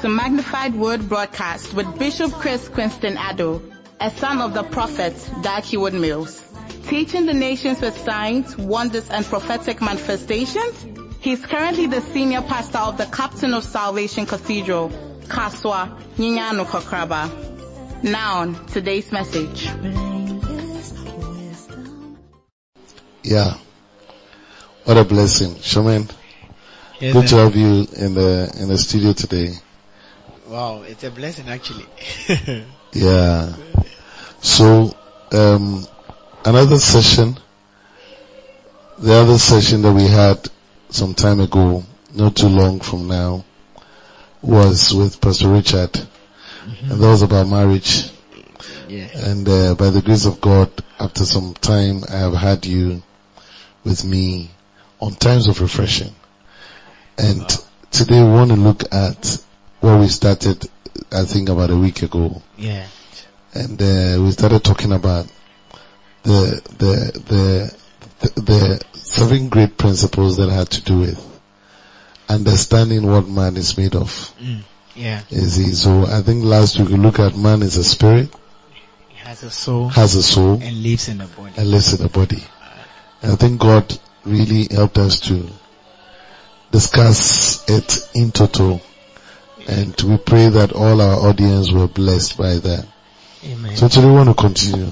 to Magnified Word Broadcast with Bishop Chris Quinston Addo, a son of the prophet Dag Heward-Mills. Teaching the nations with signs, wonders, and prophetic manifestations, he is currently the senior pastor of the Captain of Salvation Cathedral, Kasoa, Nyanyano Kokraba. Now, today's message. Yeah. What a blessing. Shaman, Yes, good to have you in the, in the studio today. Wow, it's a blessing actually. Yeah. So, um, another session, the other session that we had some time ago, not too long from now, was with Pastor Richard. And that was about marriage. yeah. And uh, by the grace of God, after some time, I have had you with me on times of refreshing. And today we want to look at where we started, I think about a week ago. Yeah. And uh, we started talking about the, the, the, the, the seven great principles that had to do with understanding what man is made of. Mm. Yeah. Is he? so I think last week we looked at man is a spirit, He has a soul has a soul, and lives in a body. and lives in the body. And I think God really helped us to discuss it in total. And we pray that all our audience were blessed by that. Amen. So today we want to continue.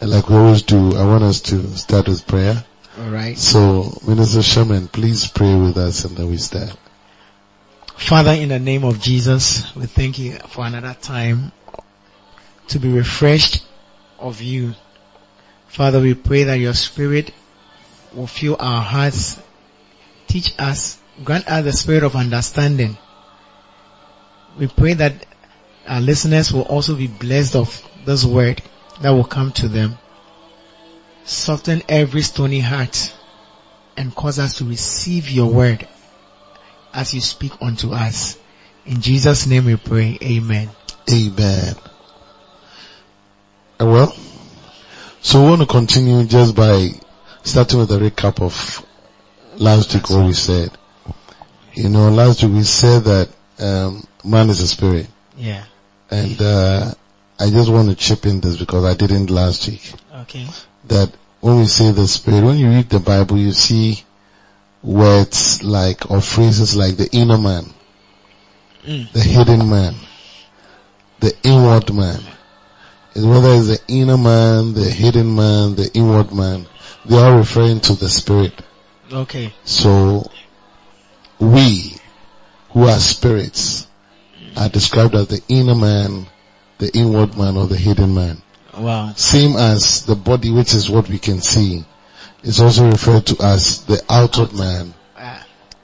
And like we always do, I want us to start with prayer. Alright. So Minister Sherman, please pray with us and then we start. Father, in the name of Jesus, we thank you for another time to be refreshed of you. Father, we pray that your spirit will fill our hearts, teach us, grant us the spirit of understanding. We pray that our listeners will also be blessed of this word that will come to them. Soften every stony heart and cause us to receive your word as you speak unto us. In Jesus' name we pray. Amen. Amen. Well, so we want to continue just by starting with a recap of last week what we said. You know, last week we said that um, man is a spirit, Yeah. and uh, I just want to chip in this because I didn't last week. Okay. That when we say the spirit, when you read the Bible, you see words like or phrases like the inner man, Mm. the hidden man, the inward man. And whether it's the inner man, the hidden man, the inward man, they are referring to the spirit. Okay. So we who are spirits are described as the inner man, the inward man or the hidden man. Wow. Same as the body which is what we can see is also referred to as the outward man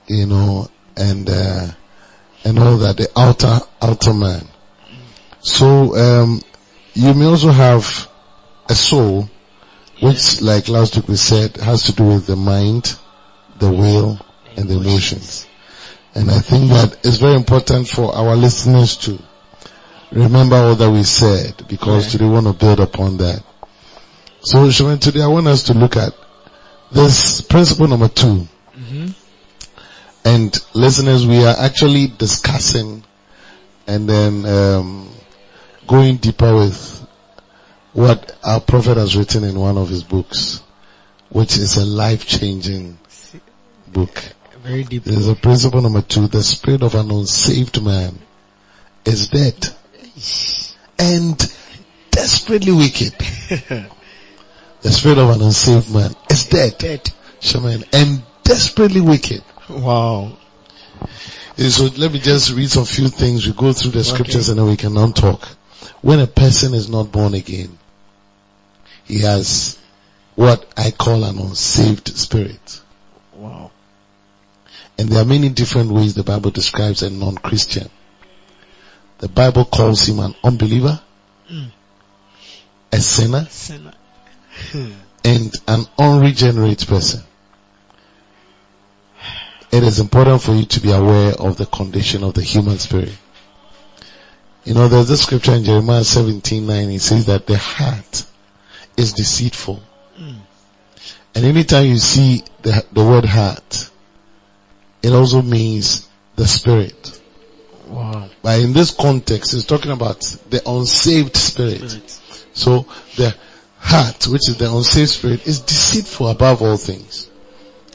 you know, and uh, and all that, the outer outer man. So um, you may also have a soul, which, like last week we said, has to do with the mind, the will, and the emotions. And I think that it's very important for our listeners to remember all that we said, because today we want to build upon that. So, Shaman, today I want us to look at this principle number two. mhm. And listeners, we are actually discussing and then um, going deeper with what our prophet has written in one of his books, which is a life-changing book. Very deep. There's a principle number two, the spirit of an unsaved man is dead and desperately wicked. The spirit of an unsaved man is dead, Dead. shaman, and desperately wicked. Wow. So let me just read some few things. We go through the scriptures and then we can now talk. When a person is not born again, he has what I call an unsaved spirit. Wow. And there are many different ways the Bible describes a non-Christian. The Bible calls him an unbeliever, Mm. a sinner, Sinner. and an unregenerate person. It is important for you to be aware of the condition of the human spirit. You know, there's this scripture in Jeremiah 17, 9. It says that the heart is deceitful. And anytime you see the, the word heart, it also means the spirit. Wow. But in this context, it's talking about the unsaved spirit. So the heart, which is the unsaved spirit, is deceitful above all things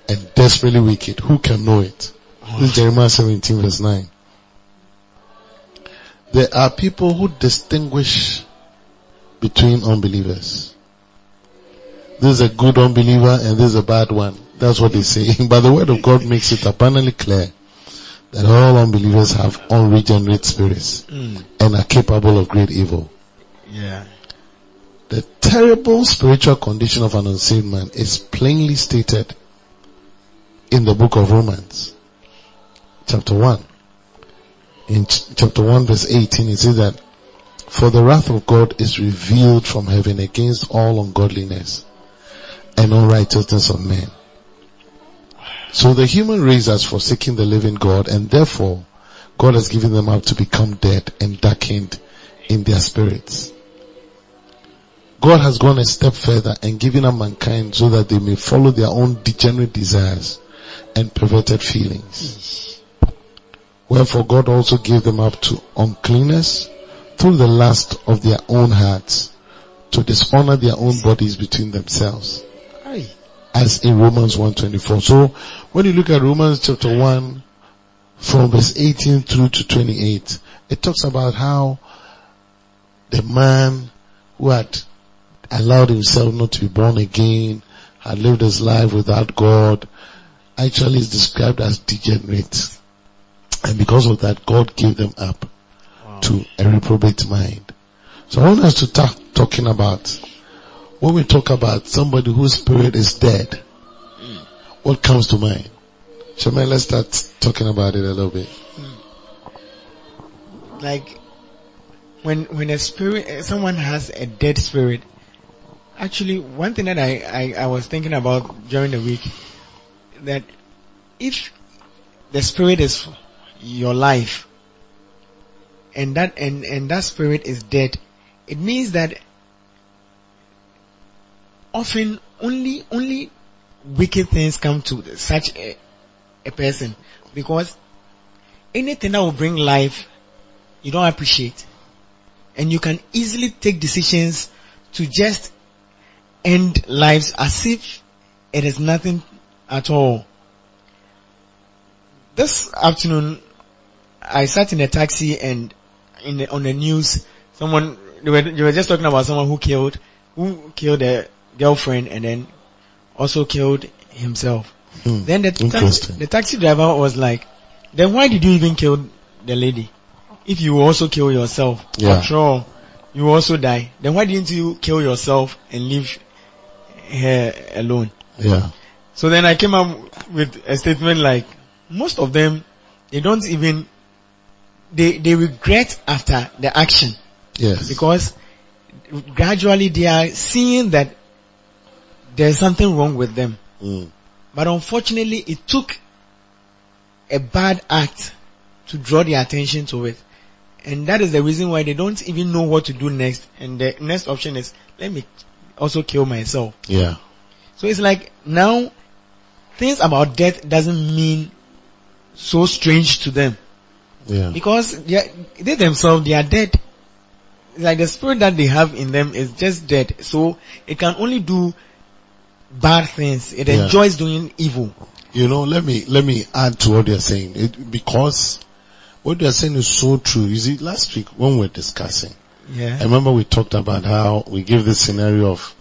and desperately wicked. Who can know it? This is Jeremiah 17 verse 9. There are people who distinguish between unbelievers. This is a good unbeliever and this is a bad one. That's what they say. But the word of God makes it abundantly clear that all unbelievers have unregenerate spirits Mm. and are capable of great evil. Yeah. The terrible spiritual condition of an unsaved man is plainly stated in the book of Romans, chapter 1. In ch- chapter 1 verse 18 it says that, For the wrath of God is revealed from heaven against all ungodliness and unrighteousness of men. So the human race has forsaken the living God and therefore God has given them up to become dead and darkened in their spirits. God has gone a step further and given up mankind so that they may follow their own degenerate desires and perverted feelings. Wherefore God also gave them up to uncleanness through the lust of their own hearts to dishonor their own bodies between themselves. As in Romans 1.24. So when you look at Romans chapter 1 from verse 18 through to 28, it talks about how the man who had allowed himself not to be born again, had lived his life without God, actually is described as degenerate. And because of that, God gave them up to a reprobate mind. So I want us to start talking about, when we talk about somebody whose spirit is dead, what comes to mind? Shaman, let's start talking about it a little bit. Like, when, when a spirit, someone has a dead spirit, actually one thing that I, I, I was thinking about during the week, that if the spirit is your life, and that, and, and that spirit is dead, it means that often only, only wicked things come to such a, a person because anything that will bring life you don't appreciate and you can easily take decisions to just end lives as if it is nothing at all. This afternoon, I sat in a taxi and in the, on the news, someone they were, they were just talking about someone who killed who killed a girlfriend and then also killed himself. Hmm. Then the, taxi, the taxi driver was like, then why did you even kill the lady? If you also kill yourself, Yeah. after all, you also die. Then why didn't you kill yourself and leave her alone? Yeah. So then I came up with a statement like, most of them, they don't even, they, they regret after the action Yes. because gradually they are seeing that there's something wrong with them. Mm. But unfortunately, it took a bad act to draw their attention to it. And that is the reason why they don't even know what to do next. And the next option is, let me also kill myself. Yeah. So it's like now, things about death doesn't mean so strange to them. Yeah. Because they, are, they themselves, they are dead. It's like the spirit that they have in them is just dead. So it can only do bad things. It Yeah. enjoys doing evil. You know, let me, let me add to what you're saying. It, because what you're saying is so true. You see, last week when we were discussing, yeah. I remember we talked about how we give this scenario of,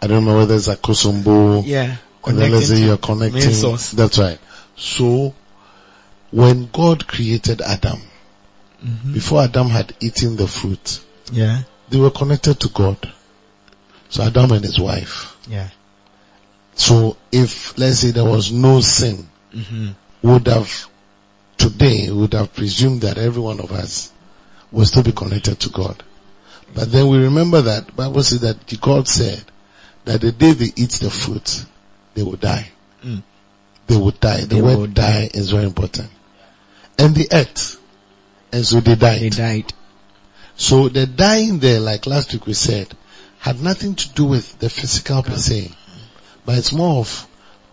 I don't know whether it's a Kosombo, Yeah. and then let's say you're connecting. That's right. So, when God created Adam, Mhm. before Adam had eaten the fruit, Yeah. they were connected to God. So Adam and his wife. Yeah. So if, let's say there was no sin, hmm would have, today, would have presumed that every one of us will still be connected to God. But then we remember that Bible says that God said that the day they eat the fruit, they will die. Mm. They will die. The They word will die is very important. And the earth. And so they died. They died. So the dying there, like last week we said, had nothing to do with the physical per se, but it's more of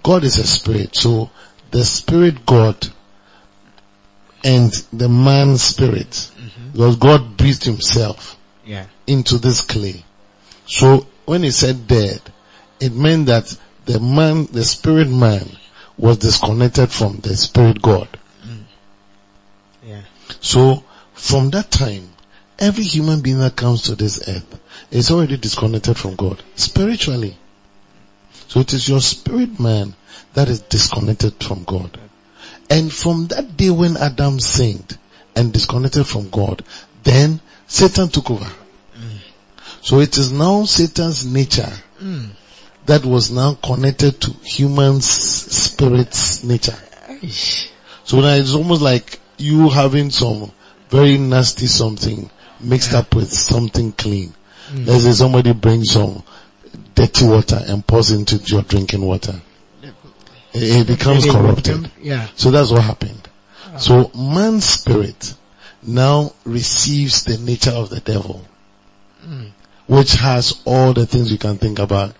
God is a spirit. So the spirit God and the man's spirit, mm-hmm. because God breathed himself Yeah. into this clay. So when he said dead, it meant that the man, the spirit man was disconnected from the spirit God. Mm. Yeah. So from that time, every human being that comes to this earth is already disconnected from God spiritually. So it is your spirit man that is disconnected from God. And from that day when Adam sinned and disconnected from God, then Satan took over. So it is now Satan's nature Mm. that was now connected to human's spirit's nature. So now it's almost like you having some very nasty something mixed up with something clean. Mm. Let's say somebody brings some dirty water and pours into your drinking water. It, becomes corrupted. Yeah. So that's what happened. So man's spirit now receives the nature of the devil, Mm. which has all the things you can think about.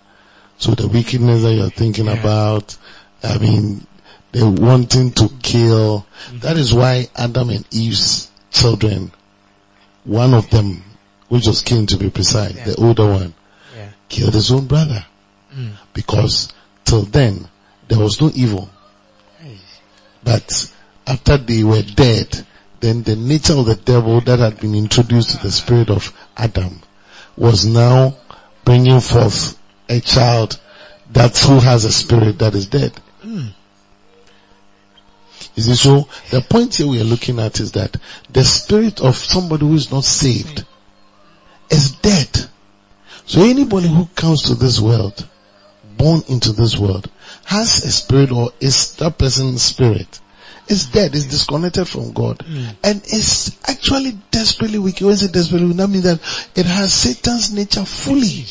So the wickedness that you're thinking Yeah. about, I mean, the wanting to kill. Mm-hmm. That is why Adam and Eve's children, one of them, which was Cain to be precise, the older one. Killed his own brother. Mm. Because till then, there was no evil. But after they were dead, then the nature of the devil that had been introduced to the spirit of Adam was now bringing forth a child that who has a spirit that is dead. Mm. You see, so the point here we are looking at is that the spirit of somebody who is not saved is dead. So anybody who comes to this world, born into this world, has a spirit or is that person's spirit is dead, is disconnected from God, Mm. and is actually desperately wicked. When I say desperately wicked, that means that it has Satan's nature fully.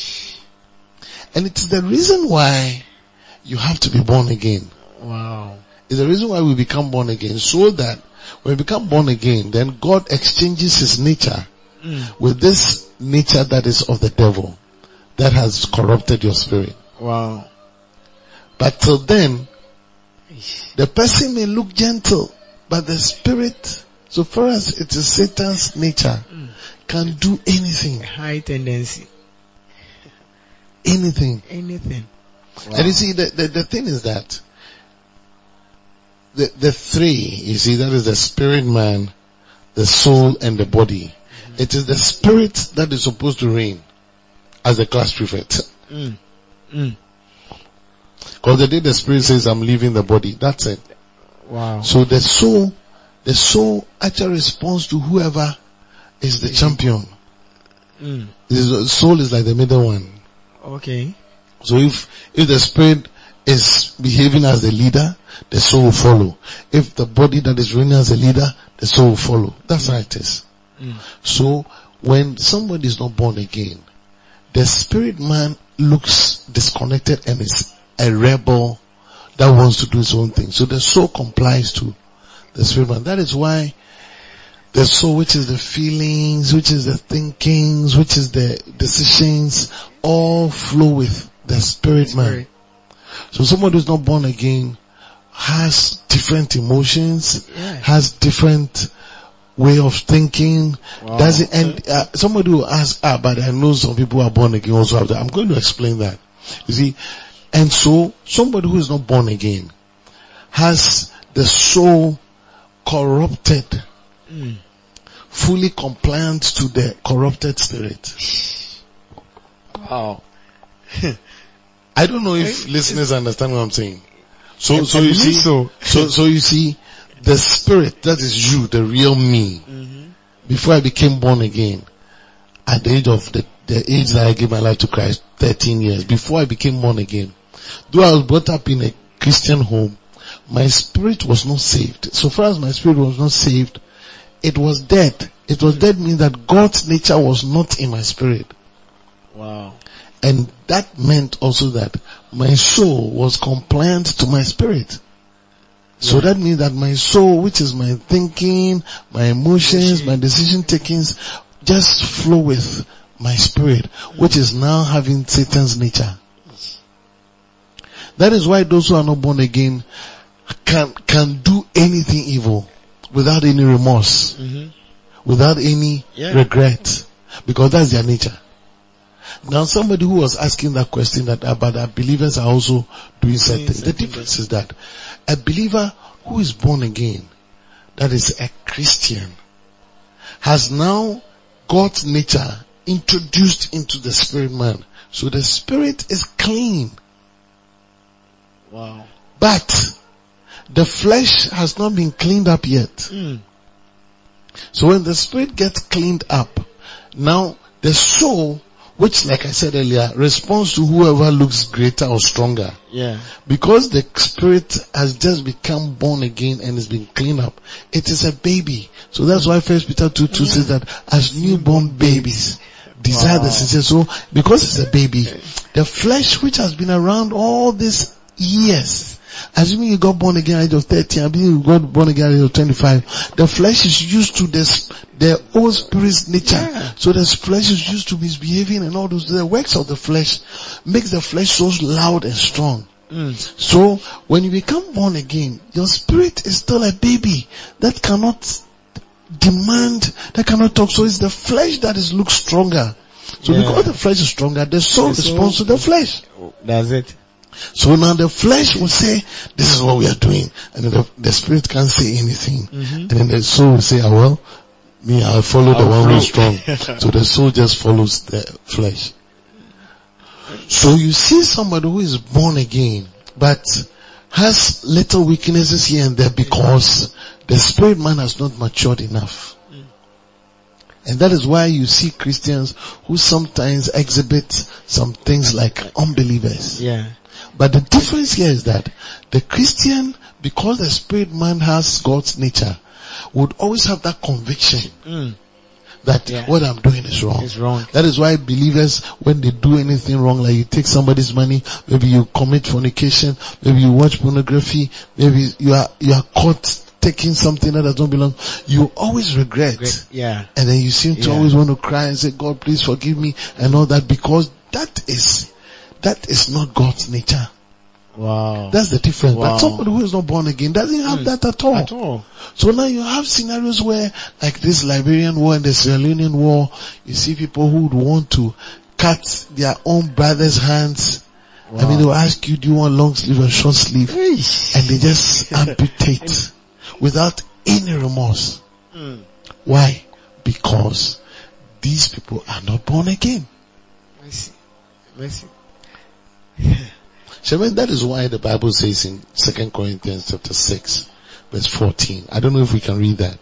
And it is the reason why you have to be born again Wow. is the reason why we become born again so that when we become born again then God exchanges his nature Mm. with this nature that is of the devil that has corrupted your spirit. Wow. But till then the person may look gentle but the spirit so far as it is Satan's nature Mm. can do anything, High tendency. anything. Anything. And you see, the, the, the thing is that the, the three, you see, that is the spirit man, the soul and the body. It is the spirit that is supposed to reign as the class prefect. Mm. Mm. Because the day the spirit says, I'm leaving the body, that's it. Wow. So the soul, the soul actually responds to whoever is the champion. Mm. The soul is like the middle one. Okay. So if, if the spirit is behaving as the leader, the soul will follow. If the body that is reigning as a leader, the soul will follow. That's how it is. Mm. So when somebody is not born again, the spirit man looks disconnected and is a rebel that wants to do his own thing. So the soul complies to the spirit man. That is why the soul, which is the feelings, which is the thinkings, which is the decisions, all flow with the spirit man. So someone who's not born again has different emotions, Yeah. has different way of thinking. Wow. Does it, end? uh, somebody will ask, ah, but I know some people are born again also have that. I'm going to explain that. You see, and so somebody who is not born again has the soul corrupted, Mm. fully compliant to the corrupted spirit. Wow. I don't know if listeners understand what I'm saying. So, so you see, so. so, so you see, the spirit that is you, the real me, Mm-hmm. before I became born again, at the age of the, the age that I gave my life to Christ, 13 years, before I became born again, though I was brought up in a Christian home, my spirit was not saved. So far as my spirit was not saved, it was dead. It was dead means that God's nature was not in my spirit. Wow. And that meant also that my soul was compliant to my spirit. So Yeah. that means that my soul, which is my thinking, my emotions, my decision takings, just flow with my spirit, which is now having Satan's nature. That is why those who are not born again can, can do anything evil without any remorse, Mhm. without any Yeah. regret, because that's their nature. Now somebody who was asking that question that about that believers are also doing certain things. The difference is that a believer who is born again, that is a Christian, has now God's nature introduced into the spirit man. So the spirit is clean, Wow. but the flesh has not been cleaned up yet. Mm. So when the spirit gets cleaned up, now the soul, which like I said earlier, responds to whoever looks greater or stronger. Yeah. Because the spirit has just become born again and has been cleaned up, it is a baby. So that's why First Peter 2 2 says that as newborn babies, desire the Wow. sincere. So because it's a baby, the flesh which has been around all these years, assuming you got born again at the age of 30, assuming you got born again at the age of 25, the flesh is used to this, the old spirit's nature. Yeah. So the flesh is used to misbehaving and all those, the works of the flesh makes the flesh so loud and strong. Mm. So when you become born again, your spirit is still a baby that cannot demand, that cannot talk. So it's the flesh that is looks stronger. So Yeah. because the flesh is stronger, the soul The soul- responds to the flesh. That's it. So now the flesh will say, this is what we are doing. And the, the spirit can't say anything. Mhm. And then the soul will say, oh well, me, I'll follow the I'll one who's strong. so the soul just follows the flesh. So you see somebody who is born again, but has little weaknesses here and there because the spirit man has not matured enough. And that is why you see Christians who sometimes exhibit some things like unbelievers. Yeah. But the difference here is that the Christian, because the spirit man has God's nature, would always have that conviction Mm. that Yeah. what I'm doing is wrong. Wrong. That is why believers, when they do anything wrong, like you take somebody's money, maybe you commit fornication, maybe you watch pornography, maybe you are, you are caught taking something that does not belong, you always regret. Great. Yeah. And then you seem to Yeah. always want to cry and say, God, please forgive me and all that because that is, that is not God's nature. Wow. That's the difference. Wow. But somebody who is not born again doesn't have Mm. that at all. At all. So now you have scenarios where, like this Liberian war and the Sierra Leonean war, you see people who would want to cut their own brother's hands. I mean, they will ask you, do you want long sleeve or short sleeve? And they just amputate without any remorse. Mm. Why? Because these people are not born again. Mercy. Mercy. Shaman, that is why the Bible says in 2 Corinthians chapter 6 verse 14. I don't know if we can read that.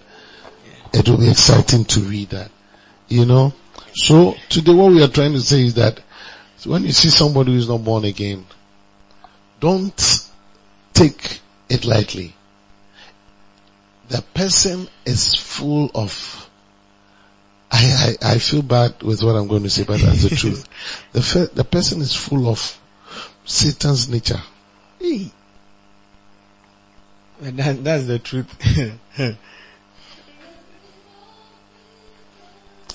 It will be exciting to read that. You know? So today what we are trying to say is that when you see somebody who is not born again, don't take it lightly. The person is full of I, I, I feel bad with what I'm going to say, but that's the truth. The, fe- the person is full of Satan's nature. Hey. That, that's the truth.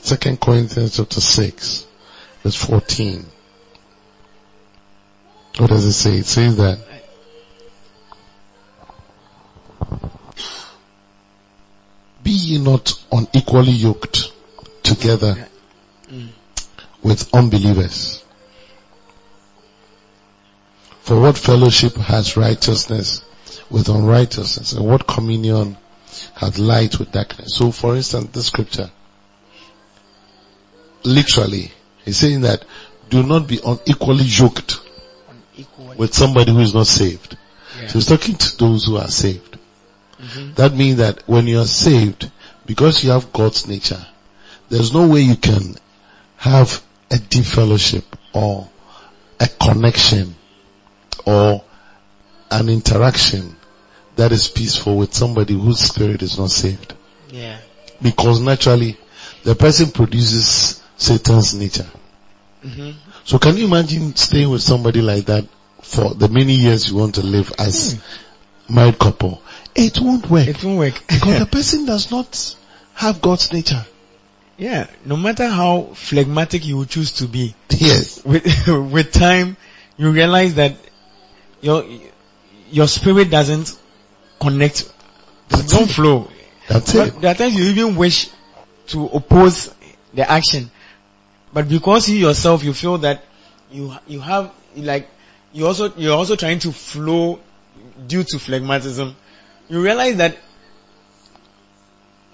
Second Corinthians chapter 6, verse 14. What does it say? It says that Be ye not unequally yoked together mm. with unbelievers. For what fellowship has righteousness with unrighteousness and what communion has light with darkness? So for instance, this scripture, literally, he's saying that do not be unequally yoked Equal. with somebody who is not saved. Yeah. So he's talking to those who are saved. Mhm. That means that when you are saved, because you have God's nature, there's no way you can have a deep fellowship or a connection or an interaction that is peaceful with somebody whose spirit is not saved. Yeah. Because naturally, the person produces Satan's nature. hmm So can you imagine staying with somebody like that for the many years you want to live as married couple? It won't work. It won't work. because the person does not have God's nature. Yeah, no matter how phlegmatic you choose to be, Yes. with with time, you realize that your your spirit doesn't connect, That's don't it. flow. That's it. But there are times you even wish to oppose the action, but because you yourself you feel that you you have like you also you're also trying to flow due to phlegmatism. You realize that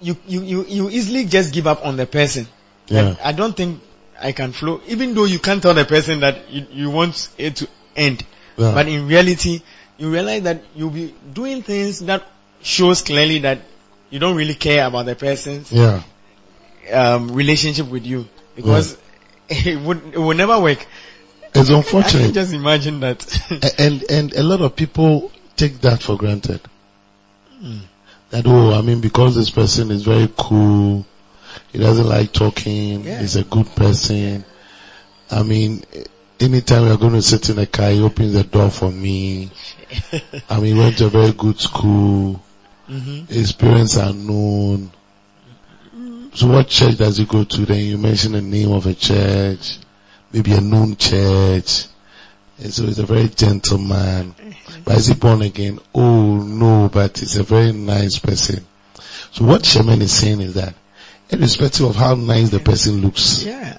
you you you, you easily just give up on the person. Yeah. I don't think I can flow, even though you can't tell the person that you, you want it to end. Yeah. But in reality, you realize that you'll be doing things that shows clearly that you don't really care about the person's Yeah. um, relationship with you because it would it would never work. It's I unfortunate. can just imagine that. And and a lot of people take that for granted. That oh, I mean, because this person is very cool, he doesn't like talking, Yeah. he's a good person. I mean, anytime we are going to sit in a car, he opens the door for me. I mean, he went to a very good school. hmm His parents are known. So what church does he go to? Then you mention the name of a church, maybe a known church. And so he's a very gentleman. But is he born again? Oh no, but he's a very nice person. So what Shaman is saying is that, irrespective of how nice the person looks, Yeah.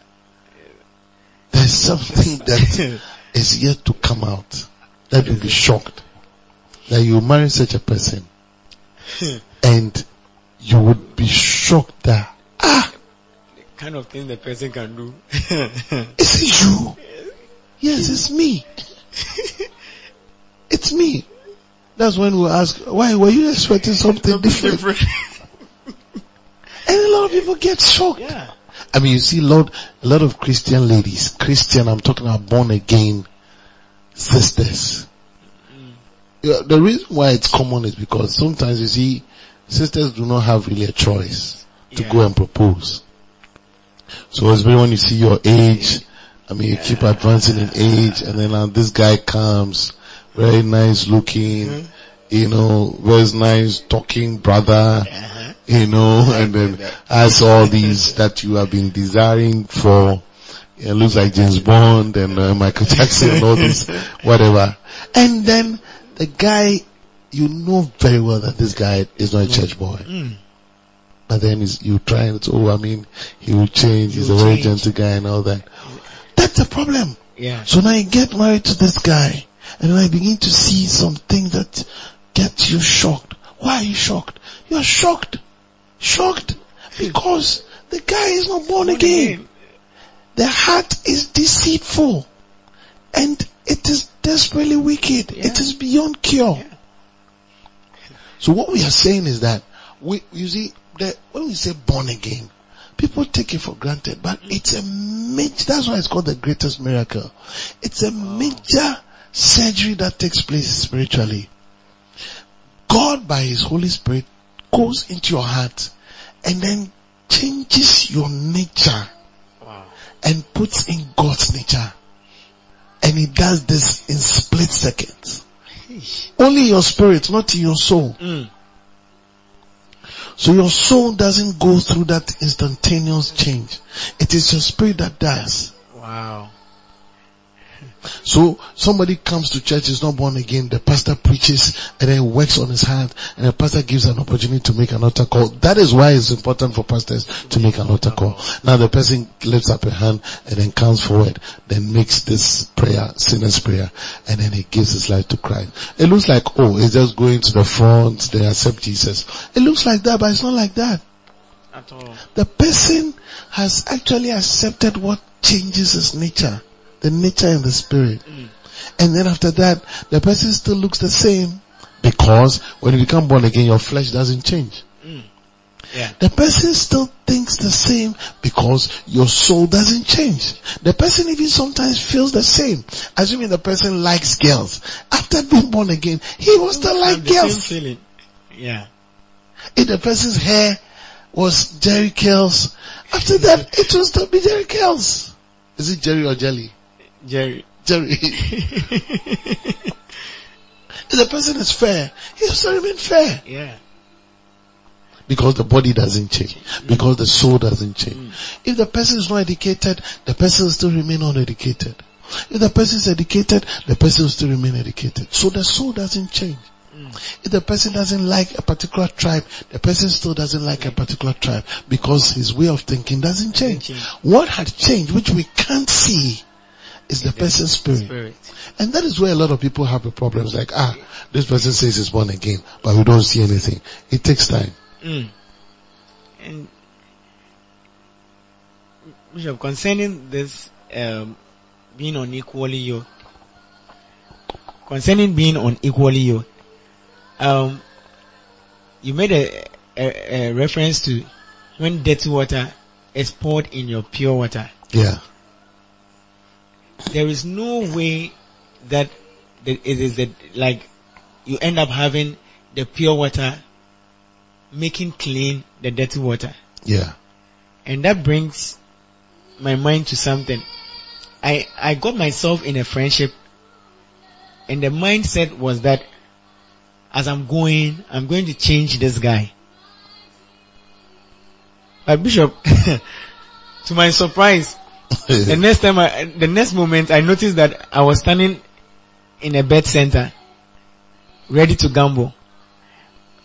there's something that is yet to come out that you'll be shocked that you marry such a person and you would be shocked that ah the kind of thing the person can do. is it you yes it's me it's me that's when we ask why were you expecting something different and a lot of people get shocked yeah. I mean, you see, Lord, a lot of Christian ladies, Christian, I'm talking about born again sisters. Mm. Yeah, the reason why it's common is because sometimes you see, sisters do not have really a choice to Yeah. go and propose. So especially when you see your age, I mean, you keep advancing in age, and then uh, this guy comes, very nice looking, you know, very nice talking brother, Uh-huh. you know, and then has all these that you have been desiring for. It looks like James Bond and uh, Michael Jackson and all this, whatever. And then the guy, you know very well that this guy is not a church boy. Mm. But then he's, you try and oh, I mean, he will change. He's He a very gentle guy and all that. That's the problem. Yeah. So now you get married to this guy, and I begin to see something that gets you shocked. Why are you shocked? You're shocked. Shocked because the guy is not born, again. The heart is deceitful and it is desperately wicked. Yeah. It is beyond cure. Yeah. So what we are saying is that we, you see, that when we say born again, people take it for granted, but it's a major, that's why it's called the greatest miracle. It's a major surgery that takes place spiritually. God by His Holy Spirit goes into your heart and then changes your nature Wow. and puts in God's nature. And He does this in split seconds. Only your spirit, not in your soul. Mm. So your soul doesn't go through that instantaneous change. It is your spirit that does. Wow. So somebody comes to church, is not born again, the pastor preaches and then works on his heart and the pastor gives an opportunity to make an altar call. That is why it's important for pastors to make an altar call. Now the person lifts up a hand and then comes forward, then makes this prayer, sinner's prayer, and then he gives his life to Christ. It looks like, oh, he's just going to the front, they accept Jesus. It looks like that, but it's not like that. At all. The person has actually accepted what changes his nature, the nature and the spirit. And then after that, the person still looks the same because when you become born again, your flesh doesn't change. Yeah. The person still thinks the same because your soul doesn't change. The person even sometimes feels the same. Assuming the person likes girls. After being born again, he will still like girls. feeling. Yeah. If the person's hair was Jerry Curls, after that it will still be Jerry Curls. Is it Jerry or Jelly? Jerry. Jerry. if the person is fair, he'll still remain fair. yeah. Because the body doesn't change. Mm. Because the soul doesn't change. Mm. If the person is not educated, the person will still remain uneducated. If the person is educated, the person will still remain educated. So the soul doesn't change. Mm. If the person doesn't like a particular tribe, the person still doesn't like a particular tribe because his way of thinking doesn't change. change. What had changed, which we can't see, is the person's spirit. Spirit. And that is where a lot of people have a problem. It's like, ah, this person says he's born again, but we don't see anything. It takes time. Mm. And Bishop, concerning this um, being unequally yoked, concerning being unequally yoked, um, you made a, a, a reference to when dirty water is poured in your pure water. Yeah. There is no way that it is that like you end up having the pure water making clean the dirty water. Yeah. And that brings my mind to something. I, I got myself in a friendship and the mindset was that as I'm going, I'm going to change this guy. But Bishop, to my surprise, the next time I, the next moment I noticed that I was standing in a bed center, ready to gamble.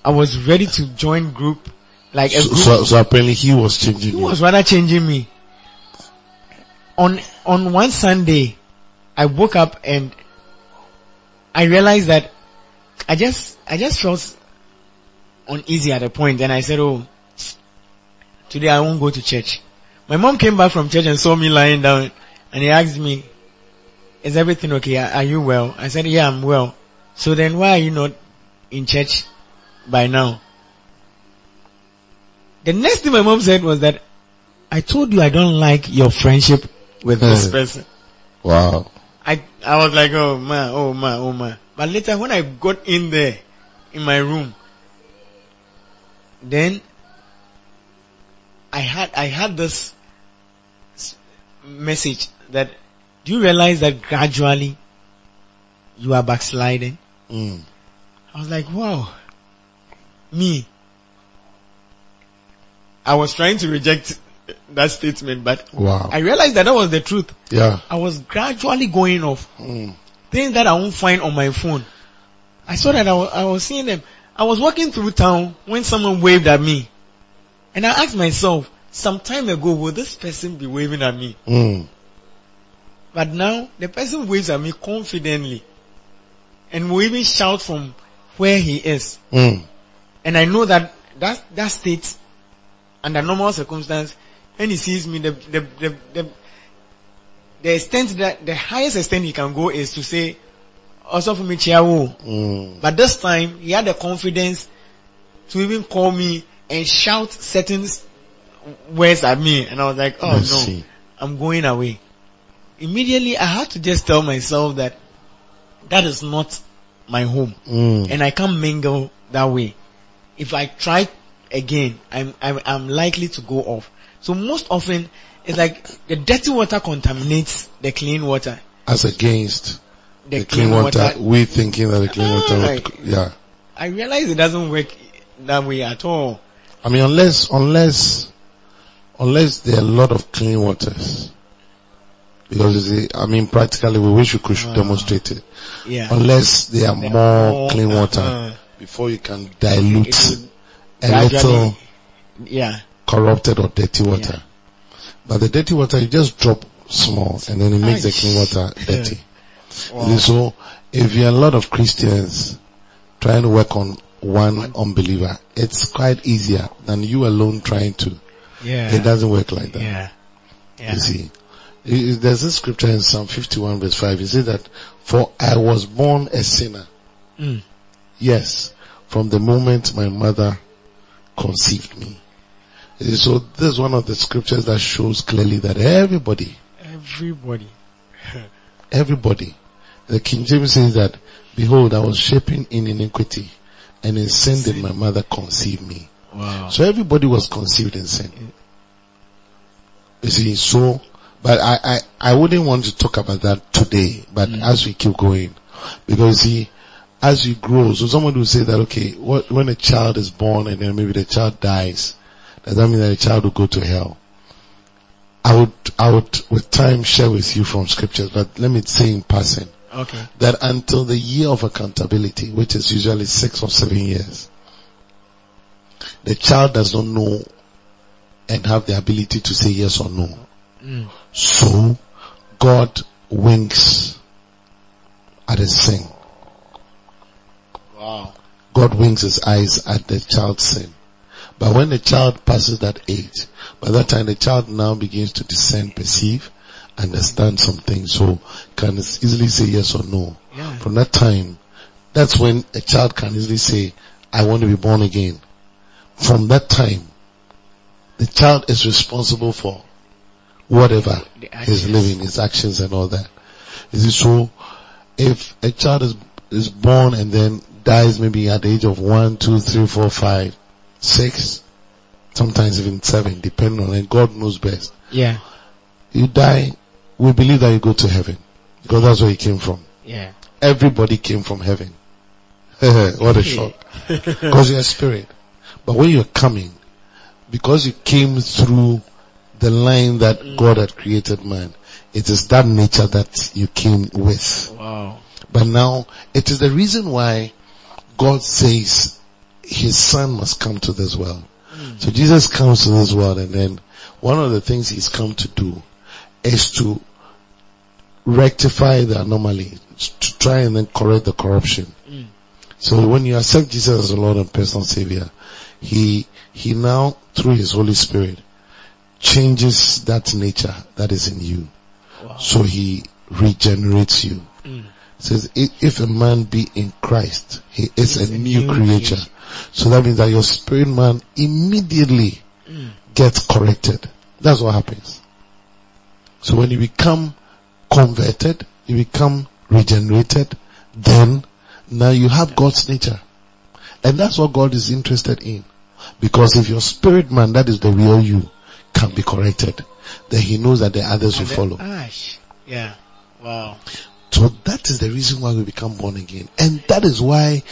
I was ready to join group, like a so, group. so, so apparently he was changing He you. was rather changing me. On, on one Sunday, I woke up and I realized that I just, I just felt uneasy at a point and I said, oh, today I won't go to church. My mom came back from church and saw me lying down and he asked me, is everything okay? Are you well? I said, yeah, I'm well. So then why are you not in church by now? The next thing my mom said was that I told you I don't like your friendship with this Hmm. person. Wow. I, I was like, oh man, oh man, oh man. But later when I got in there, in my room, then I had, I had this message that, do you realize that gradually you are backsliding? Mm. I was like, wow, me. I was trying to reject that statement, but Wow. I realized that that was the truth. Yeah. I was gradually going off. Mm. Things that I won't find on my phone. I saw that I wa- I was seeing them. I was walking through town when someone waved at me. And I asked myself, some time ago, will this person be waving at me? Mm. But now, the person waves at me confidently. And will even shout from where he is. Mm. And I know that that, that state, under normal circumstance, when he sees me, the, the, the, the, the extent that, the highest extent he can go is to say, also for me, Chiawo. Mm. But this time, he had the confidence to even call me and shout certain words at me. And I was like, oh no. I'm going away. Immediately, I had to just tell myself that that is not my home Mm. and I can't mingle that way. If I try again, I'm, I'm, I'm likely to go off. So most often, it's like the dirty water contaminates the clean water. As against The, the clean water, we thinking that the clean water, Right. would, yeah. I realize it doesn't work that way at all. I mean, unless, unless, unless there are a lot of clean waters. Because you see, I mean, practically we wish we could Ah. demonstrate it. Yeah. Unless there are There more more, clean water uh, before you can dilute a little Yeah. corrupted or dirty water. But the dirty water, you just drop small and then it makes the clean water dirty. Wow. So if you're a lot of Christians trying to work on one unbeliever, it's quite easier than you alone trying to. Yeah. It doesn't work like that. Yeah. Yeah. You see, there's a scripture in Psalm 51 verse 5. It says that, for I was born a sinner. Mm. Yes, from the moment my mother conceived me. So this is one of the scriptures that shows clearly that everybody, Everybody. everybody, the King James says that, behold, I was shaping in iniquity and in sin did my mother conceive me. Wow. So everybody was conceived in sin. You see, so, but I, I, I wouldn't want to talk about that today, but mm. as we keep going, because you see, as you grow, so someone will say that, okay, what, when a child is born and then maybe the child dies, does that mean that the child will go to hell? I would, I would with time share with you from scriptures, but let me say in passing Okay. that until the year of accountability, which is usually six or seven years, the child does not know and have the ability to say yes or no. Mm. So, God winks at his sin. Wow. God winks his eyes at the child's sin. But when the child passes that age, by that time the child now begins to discern, perceive, understand some things, so can easily say yes or no. Yeah. From that time, that's when a child can easily say, I want to be born again. From that time, the child is responsible for whatever he's living, his actions and all that. Is it so? If a child is, is born and then dies maybe at the age of one, two, three, four, five, six, sometimes even seven, depending on it, God knows best. Yeah. You die, we believe that you go to heaven. Because that's where you came from. Yeah. Everybody came from heaven. what a shock. Because you're a spirit. But when you're coming, because you came through the line that God had created man, it is that nature that you came with. Wow. But now, it is the reason why God says his son must come to this world. So Jesus comes to this world and then one of the things he's come to do is to rectify the anomaly, to try and then correct the corruption. Mm. So when you accept Jesus as the Lord and personal Savior, He, He now, through His Holy Spirit, changes that nature that is in you. Wow. So He regenerates you. Mm. says, if a man be in Christ, he is He's a new creature. creation. So that means that your spirit man immediately Mm. gets corrected. That's what happens. So when you become converted, you become regenerated, then now you have God's nature. And that's what God is interested in. Because if your spirit man, that is the real you, can be corrected, then he knows that the others will follow. Ash. Yeah. Wow. So that is the reason why we become born again. And that is why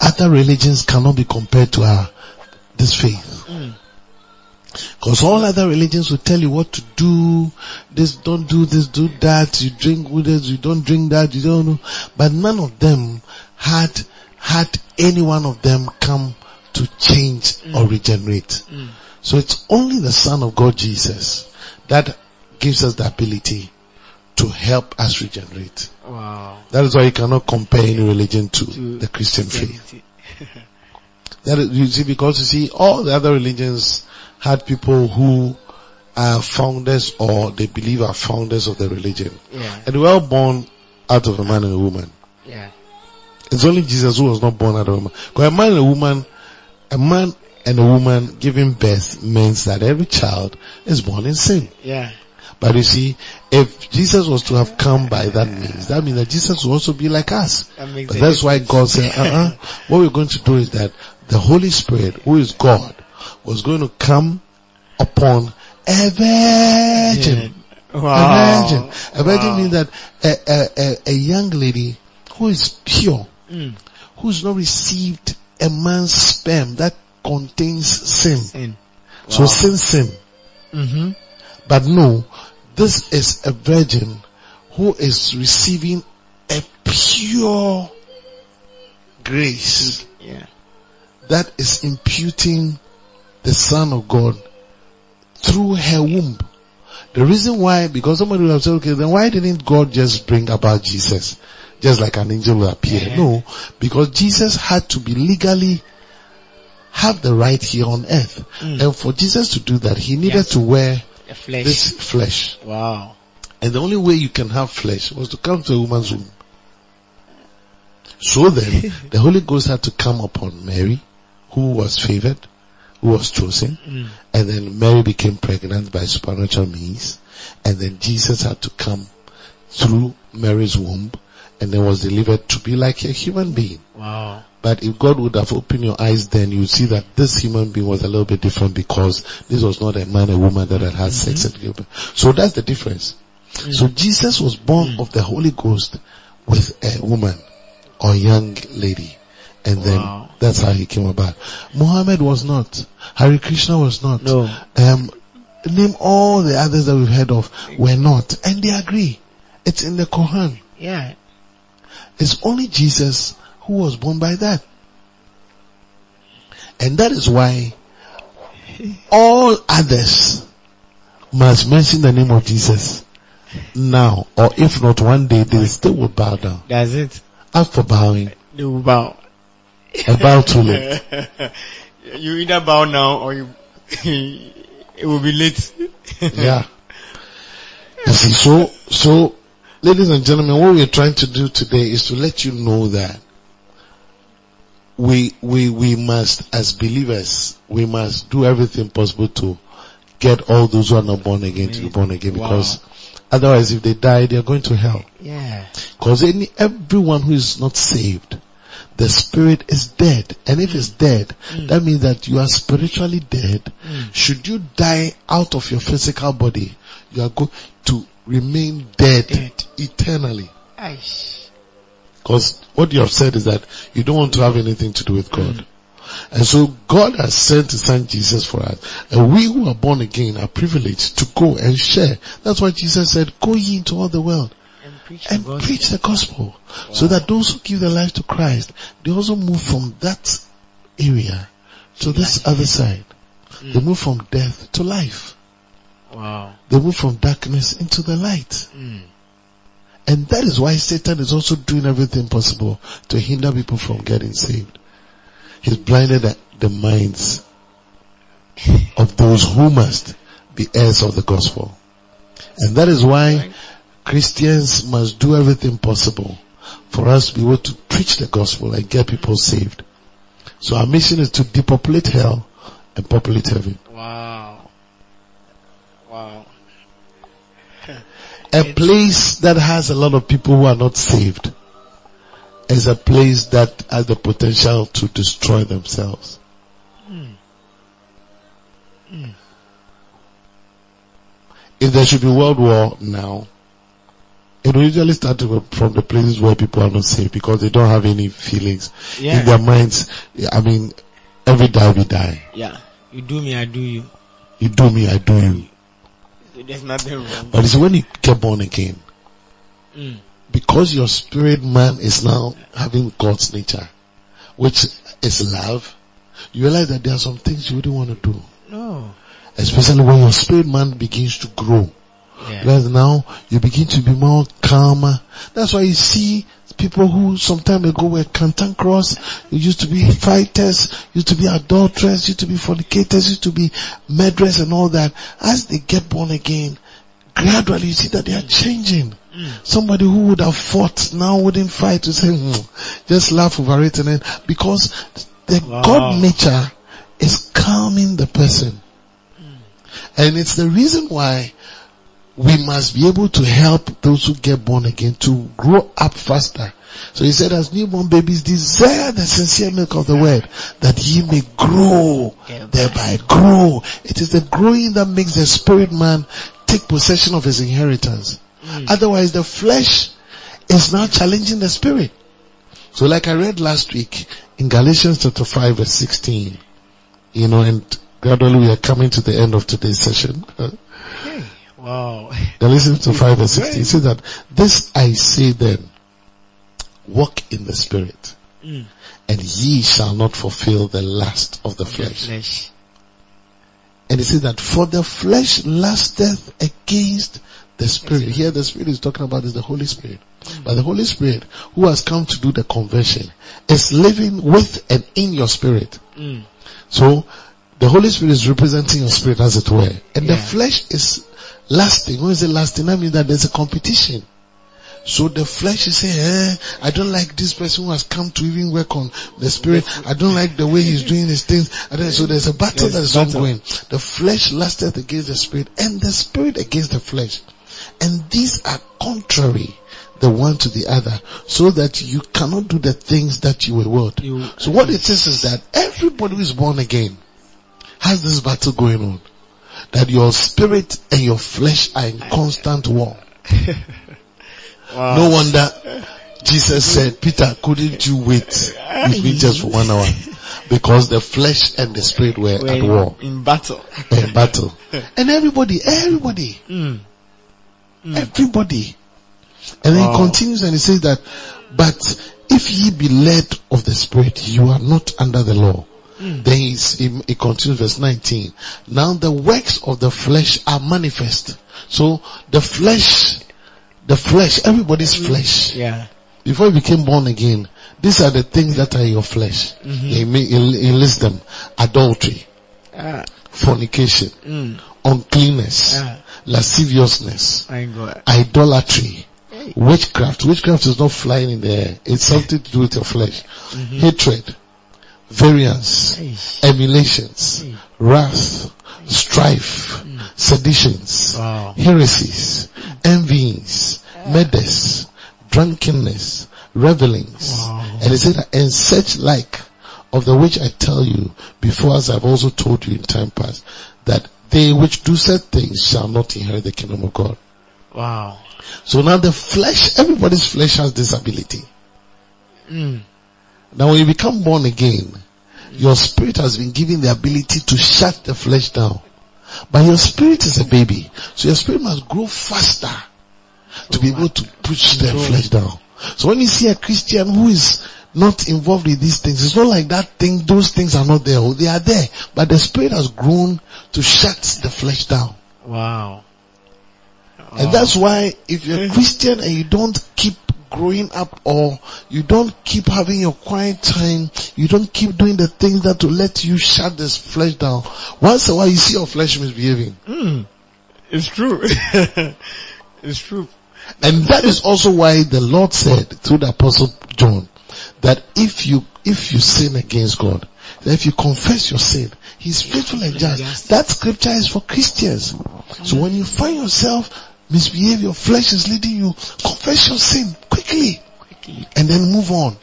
other religions cannot be compared to our, this faith. Mm. Because all other religions will tell you what to do. This, don't do this, do that. You drink with this, you don't drink that, you don't know. But none of them had, had any one of them come to change or regenerate. Mm. So it's only the Son of God Jesus that gives us the ability to help us regenerate. Wow. That is why you cannot compare any religion to, To the Christian faith. That is, you see, because you see, all the other religions had people who are founders or they believe are founders of the religion. Yeah. And they were born out of a man and a woman. Yeah. It's only Jesus who was not born out of a woman. Because a man and a woman, a man and a woman giving birth means that every child is born in sin. Yeah. But you see, if Jesus was to have come by that means, that means that Jesus would also be like us. That But that's why. God said, uh-uh, what we're going to do is that the Holy Spirit, who is God, was going to come upon a virgin. Wow. A virgin. A virgin Wow. means that a, a, a, a young lady who is pure, Mm. who's not received a man's sperm that contains sin. Sin. So sin, sin. Mm-hmm. But no, this is a virgin who is receiving a pure grace Yeah. that is imputing the Son of God through her womb. The reason why, because somebody will have said, okay, then why didn't God just bring about Jesus? Just like an angel will appear. No, because Jesus had to be legally have the right here on earth. Mm. And for Jesus to do that, he needed Yes. to wear flesh. this flesh. Wow. And the only way you can have flesh was to come to a woman's womb. So then, the Holy Ghost had to come upon Mary, who was favored, who was chosen, Mm. and then Mary became pregnant by supernatural means, and then Jesus had to come through Mary's womb, and then was delivered to be like a human being. Wow. But if God would have opened your eyes then, you'd see that this human being was a little bit different because this was not a man, a woman that had had sex mm-hmm. and gave. So that's the difference. Mm. So Jesus was born mm. of the Holy Ghost with a woman. or young lady. And then that's how he came about. Muhammad was not. Hari Krishna was not. No. Um, name all the others that we've heard of were not. And they agree. It's in the Quran. Yeah. It's only Jesus who was born by that. And that is why all others must mention the name of Jesus now, or if not one day, they still will bow down. That's it. For bowing, They will bow. a bow too late. you either bow now or you, it will be late. Yeah. You see, so, so, ladies and gentlemen, what we are trying to do today is to let you know that we, we, we must, as believers, we must do everything possible to get all those who are not born again to be born again Wow. because otherwise if they die, they are going to hell. Yeah. Because any, everyone who is not saved, the spirit is dead. And if it's dead, mm. that means that you are spiritually dead. Mm. Should you die out of your physical body, you are going to remain dead, Dead. eternally. Because what you have said is that you don't want to have anything to do with God. Mm. And so God has sent His Son Jesus for us. And we who are born again are privileged to go and share. That's why Jesus said, go ye into all the world And preach and the gospel. preach the gospel. So that those who give their life to Christ, they also move from that area to this other side. They mm. move from death to life. Wow. They move from darkness into the light. Mm. And that is why Satan is also doing everything possible to hinder people from getting saved. He's blinded the- minds of those who must be heirs of the gospel. And that is why Christians must do everything possible for us to be able to preach the gospel and get people saved. So our mission is to depopulate hell and populate heaven. Wow. A place that has a lot of people who are not saved is a place that has the potential to destroy themselves. If there should be world war now, it will usually start from the places where people are not saved because they don't have any feelings in their minds. I mean, every die we die. Yeah. You do me, I do you. You do me, I do you. There's nothing wrong. But it's when you get born again, Mm. because your spirit man is now having God's nature, which is love, you realize that there are some things you wouldn't want to do. No. Especially when your spirit man begins to grow. Yeah. Because now you begin to be more calmer. That's why you see people who some time ago were cantankerous, used to be fighters, used to be adulterers, used to be fornicators, used to be murderers and all that. As they get born again, gradually you see that they are changing. Somebody who would have fought now wouldn't fight to say, "Hmm, just laugh over it and then, because the Wow. God nature is calming the person. And it's the reason why we must be able to help those who get born again to grow up faster. So he said, as newborn babies desire the sincere milk of the word, that ye may grow, thereby grow. It is the growing that makes the spirit man take possession of his inheritance. Mm. Otherwise the flesh is now challenging the spirit. So like I read last week in Galatians chapter 5 verse 16, you know, and gradually we are coming to the end of today's session. Wow. Galatians chapter 5 verse 16 it says that, this I say then, walk in the spirit, Mm. and ye shall not fulfill the lust of the flesh. flesh. And it says that for the flesh lusteth against the spirit. Here the spirit is talking about is the Holy Spirit. But the Holy Spirit who has come to do the conversion is living with and in your spirit. Mm. So the Holy Spirit is representing your spirit as it were. And the flesh is lasting. When is it lasting? That means that there's a competition. So the flesh is saying, eh, I don't like this person who has come to even work on the spirit. I don't like the way he's doing his things. I don't, so there's a battle that is ongoing. The flesh lusteth against the spirit and the spirit against the flesh. And these are contrary the one to the other so that you cannot do the things that you will want. You- So what it is is that everybody who is born again has this battle going on. That your spirit and your flesh are in constant war. Wow. No wonder Jesus said, Peter, couldn't you wait with me just for one hour? Because the flesh and the spirit were We're at in- war, in battle. in battle. And everybody, everybody, Mm. everybody. And then Wow. he continues and he says that, but if ye be led of the spirit, you are not under the law. Mm. Then he's, he, he continues verse 19. Now the works of the flesh are manifest. So the flesh, the flesh, everybody's flesh. Yeah. Before you became born again, these are the things that are your flesh. He, ma- he, he lists them. Adultery, Ah. fornication, Mm. uncleanness, Ah. lasciviousness, idolatry, witchcraft. Witchcraft is not flying in the air. It's something to do with your flesh. Hatred, variance, emulations, wrath, strife, seditions, Wow. heresies, envyings, murders, drunkenness, revelings. Wow. And he said, and such like of the which I tell you before as I've also told you in time past, that they which do such things shall not inherit the kingdom of God. Wow. So now the flesh, everybody's flesh has this ability. Mm. Now when you become born again, your spirit has been given the ability to shut the flesh down. But your spirit is a baby. So your spirit must grow faster to be able to push the flesh down. So when you see a Christian who is not involved with these things, it's not like that thing, those things are not there. Oh, They are there. But the spirit has grown to shut the flesh down. Wow. And that's why if you're a Christian and you don't keep growing up or you don't keep having your quiet time, you don't keep doing the things that will let you shut this flesh down. Once in a while you see your flesh misbehaving. Mm. It's true. it's true. And that is also why the Lord said through the apostle John that if you, if you sin against God, that if you confess your sin, He's faithful and just. That scripture is for Christians. So when you find yourself misbehave, your flesh is leading you, confess your sin quickly Quickly. and then move on.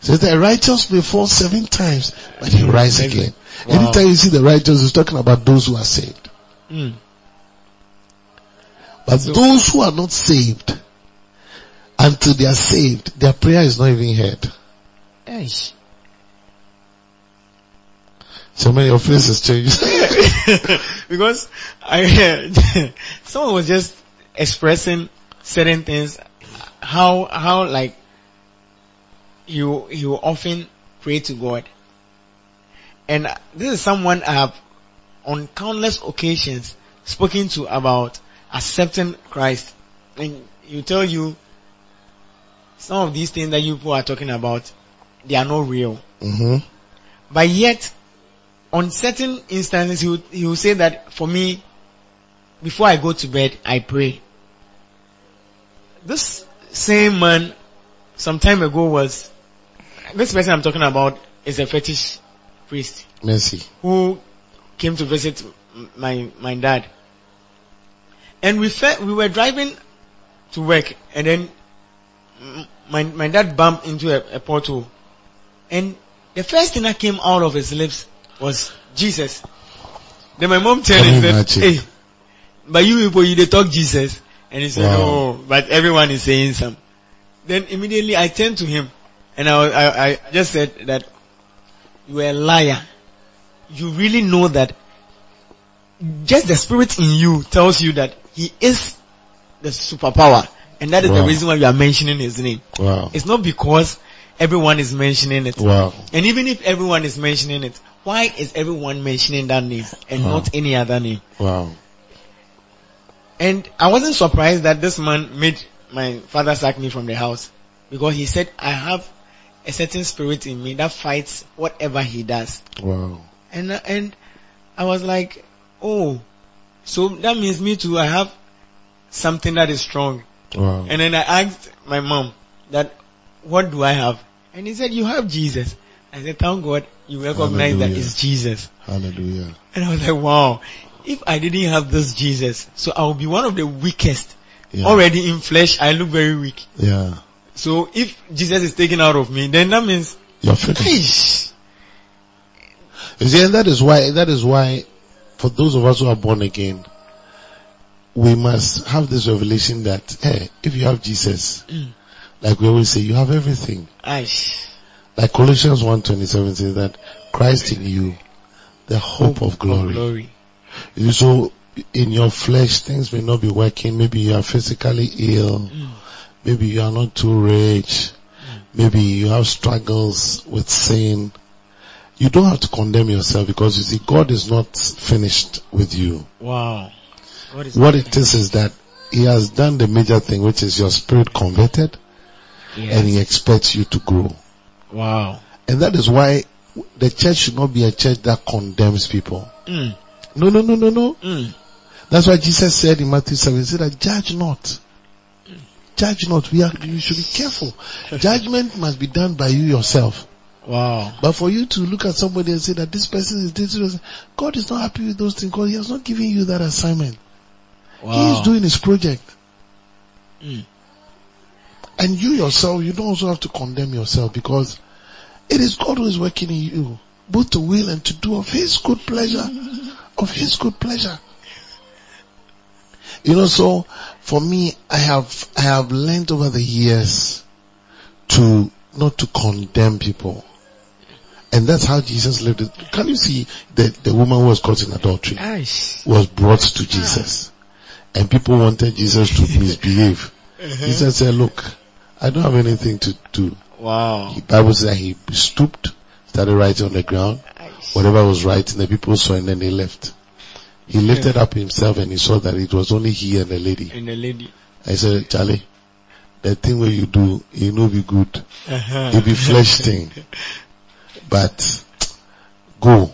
Says the righteous may fall seven times, but he rise again. Wow. Anytime you see the righteous, he's talking about those who are saved. Mm. But those who are not saved, until they are saved, their prayer is not even heard. Eish. So many of has changed. because I heard someone was just expressing certain things, how how like you you often pray to God, and this is someone I have on countless occasions spoken to about accepting Christ, and you tell you some of these things that you people are talking about, they are not real. hmm But yet, on certain instances, he will, he will say that for me, before I go to bed, I pray. This same man, some time ago was, this person I'm talking about is a fetish priest Mercy. who came to visit my, my dad. And we fe- we were driving to work and then my, my dad bumped into a, a pothole. And the first thing that came out of his lips was Jesus. Then my mom turned and said, hey, but you people, you they talk Jesus. And he said, Wow. oh, but everyone is saying some. Then immediately I turned to him and I, I, I just said that you are a liar. You really know that just the spirit in you tells you that he is the superpower. And that is the reason why you are mentioning his name. Wow. It's not because everyone is mentioning it. Wow. And even if everyone is mentioning it, why is everyone mentioning that name and Wow. not any other name? Wow. And I wasn't surprised that this man made my father sack me from the house because he said I have a certain spirit in me that fights whatever he does. Wow. And uh, and I was like, oh, so that means me too. I have something that is strong. Wow. And then I asked my mom that, what do I have? And he said, you have Jesus. I said, thank God you recognize that it's Jesus. Hallelujah. And I was like, wow, if I didn't have this Jesus, so I would be one of the weakest. Yeah. Already in flesh, I look very weak. Yeah. So if Jesus is taken out of me, then that means, You're finished. You see, and that is why, that is why, for those of us who are born again, we must have this revelation that, hey, if you have Jesus, mm. Like we always say, you have everything. Aish. Like Colossians 1.27 says that Christ in you, the hope of glory. Glory. So in your flesh, things may not be working. Maybe you are physically ill. Mm. Maybe you are not too rich. Maybe you have struggles with sin. You don't have to condemn yourself because you see, God is not finished with you. Wow. What is What it is is that He has done the major thing, which is your spirit converted, Yes. and He expects you to grow. Wow. And that is why the church should not be a church that condemns people. Mm. No, no, no, no, no. Mm. That's why Jesus said in Matthew 7, he said that judge not. Judge not. We are, you should be careful. Judgment must be done by you yourself. Wow. But for you to look at somebody and say that this person is this, person- God is not happy with those things because He has not given you that assignment. Wow. He is doing His project. Mm. And you yourself, you don't also have to condemn yourself because it is God who is working in you, both to will and to do of His good pleasure, of His good pleasure. You know, so for me, I have, I have learned over the years to not to condemn people. And that's how Jesus lived it. Can you see the, the woman who was caught in adultery? Aish. was brought to Jesus. Ah. And people wanted Jesus to misbehave. Uh-huh. Jesus said, look, I don't have anything to do. Wow. The Bible says that he stooped, started writing on the ground. Whatever was writing, the people saw and then they left. He lifted up himself and he saw that it was only he and the lady. And the lady. I said, Charlie, the thing where you do, you know be good. Uh-huh. It be flesh thing. But go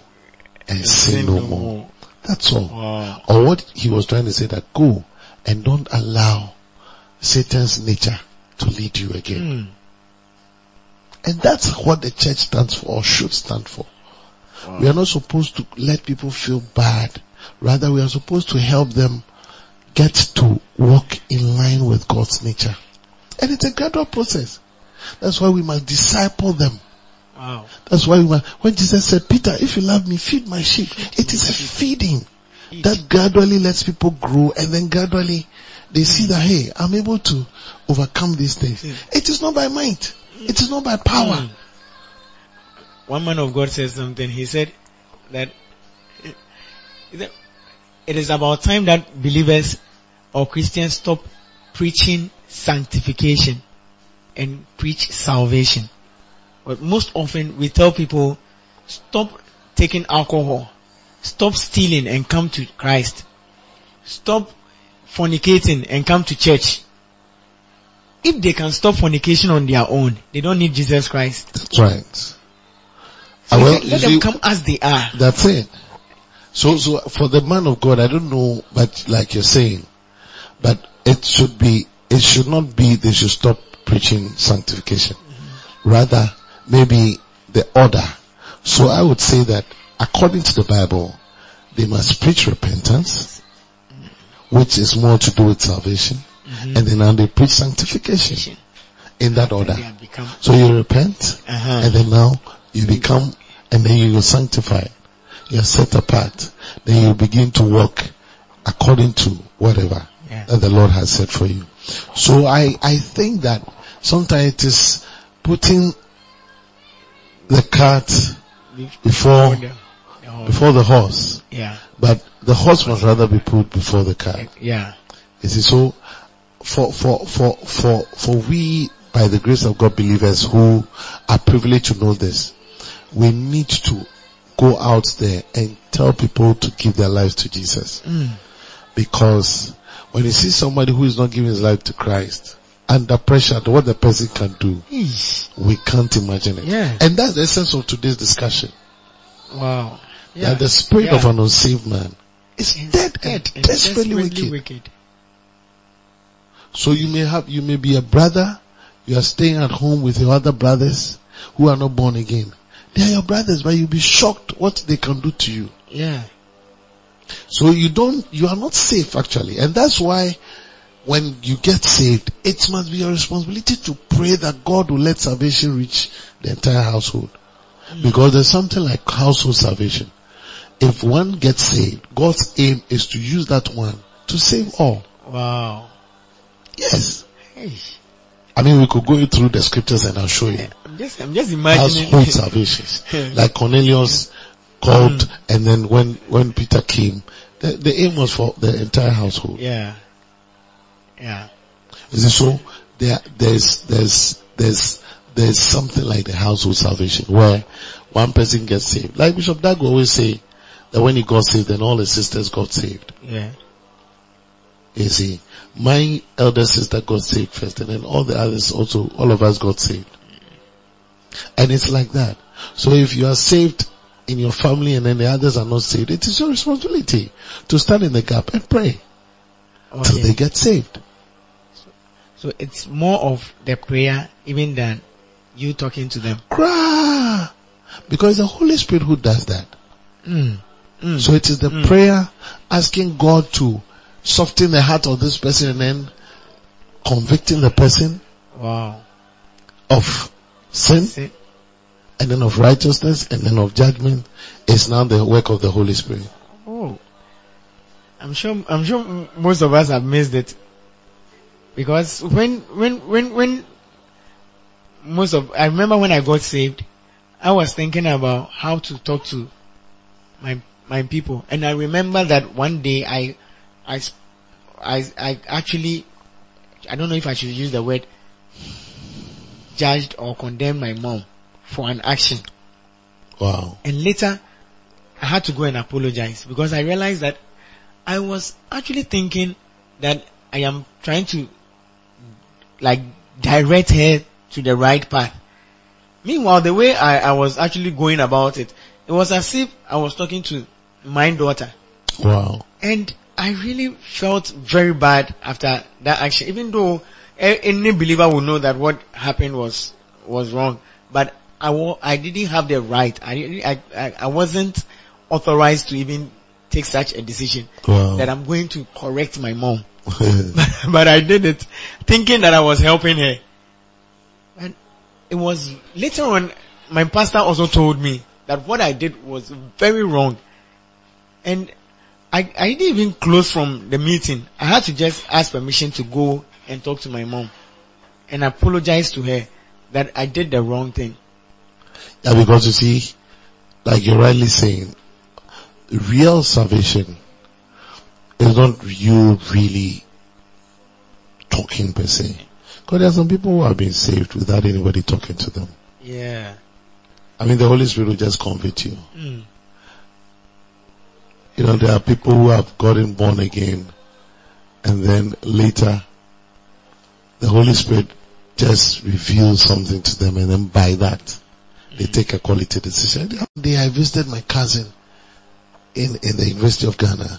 and sin no more. That's all. Wow. Or what he was trying to say that go and don't allow Satan's nature to lead you again. Mm. And that's what the church stands for or should stand for. We are not supposed to let people feel bad. Rather we are supposed to help them get to walk in line with God's nature. And it's a gradual process. That's why we must disciple them. Wow. That's why we must, when Jesus said, Peter, if you love me, feed my sheep. It is a feeding that gradually lets people grow and then gradually they see that, hey, I'm able to overcome these things. It is not by might. It is not by power. Mm. One man of God said something. He said that that it is about time that believers or Christians stop preaching sanctification and preach salvation. But most often we tell people stop taking alcohol, stop stealing and come to Christ, stop fornicating and come to church. If they can stop fornication on their own, they don't need Jesus Christ. That's right. So well, let them see, come as they are. That's it. So, so for the man of God, I don't know, but like you're saying, but it should be, it should not be they should stop preaching sanctification. Mm-hmm. Rather, maybe the order. So I would say that according to the Bible, they must preach repentance, mm-hmm. which is more to do with salvation, mm-hmm. and then now they preach sanctification in that order. So you repent, Uh-huh. and then now you become, and then you will sanctify. You are set apart. Then you begin to walk according to whatever Yeah. that the Lord has said for you. So I, I think that sometimes it is putting the cart before, before the horse. yeah, But the horse must rather be put before the cart. yeah, You see, so for, for, for, for, for we, by the grace of God believers who are privileged to know this, we need to go out there and tell people to give their lives to Jesus. Mm. Because when you see somebody who is not giving his life to Christ, under pressure, to what the person can do, Eesh. we can't imagine it. Yeah. And that's the essence of today's discussion. Wow. Yeah. That the spirit Yeah. of an unsaved man is It's dead and desperately wicked. wicked. So you may have, you may be a brother, you are staying at home with your other brothers who are not born again. They are your brothers, but you'll be shocked what they can do to you. Yeah. So you don't, you are not safe actually. And that's why when you get saved, it must be your responsibility to pray that God will let salvation reach the entire household. Hmm. Because there's something like household salvation. If one gets saved, God's aim is to use that one to save all. Wow. Yes. Eesh. I mean, we could go through the scriptures and I'll show you. I'm just, I'm just imagining. Household salvations. Like Cornelius called Mm. and then when, when Peter came, the, the aim was for the entire household. Yeah. Yeah. Is it so? There, there's, there's, there's, there's something like the household salvation where one person gets saved. Like Bishop Dag will always say that when he got saved, then all his sisters got saved. Yeah. You see, my elder sister got saved first and then all the others also, all of us got saved. And it's like that. So if you are saved in your family and then the others are not saved, it is your responsibility to stand in the gap and pray till they get saved. So it's more of the prayer even than you talking to them. Cry! Because the Holy Spirit who does that. Mm. Mm. So it is the Mm. prayer asking God to soften the heart of this person and then convicting the person wow. of sin and then of righteousness and then of judgment is now the work of the Holy Spirit. Oh. I'm sure, I'm sure most of us have missed it. Because when, when, when, when most of, I remember when I got saved, I was thinking about how to talk to my, my people. And I remember that one day I, I, I, I actually, I don't know if I should use the word, judged or condemned my mom for an action. Wow. And later, I had to go and apologize because I realized that I was actually thinking that I am trying to like direct her to the right path. Meanwhile, the way I, I was actually going about it, it was as if I was talking to my daughter. Wow. And I really felt very bad after that action, even though Eh, any believer will know that what happened was, was wrong. But I I didn't have the right. I, I, I, wasn't authorized to even take such a decision Wow. that I'm going to correct my mom. but I did it thinking that I was helping her. And it was later on, my pastor also told me that what I did was very wrong. And I, I didn't even close from the meeting. I had to just ask permission to go and talk to my mom and apologize to her that I did the wrong thing. yeah, because you see, like you're rightly saying, real salvation is not you really talking per se. Because there are some people who have been saved without anybody talking to them. Yeah. I mean, the Holy Spirit will just convict you. Mm. You know, there are people who have gotten born again and then later the Holy Spirit just reveals something to them and then by that they take a quality decision. The other day I visited my cousin in, in the University of Ghana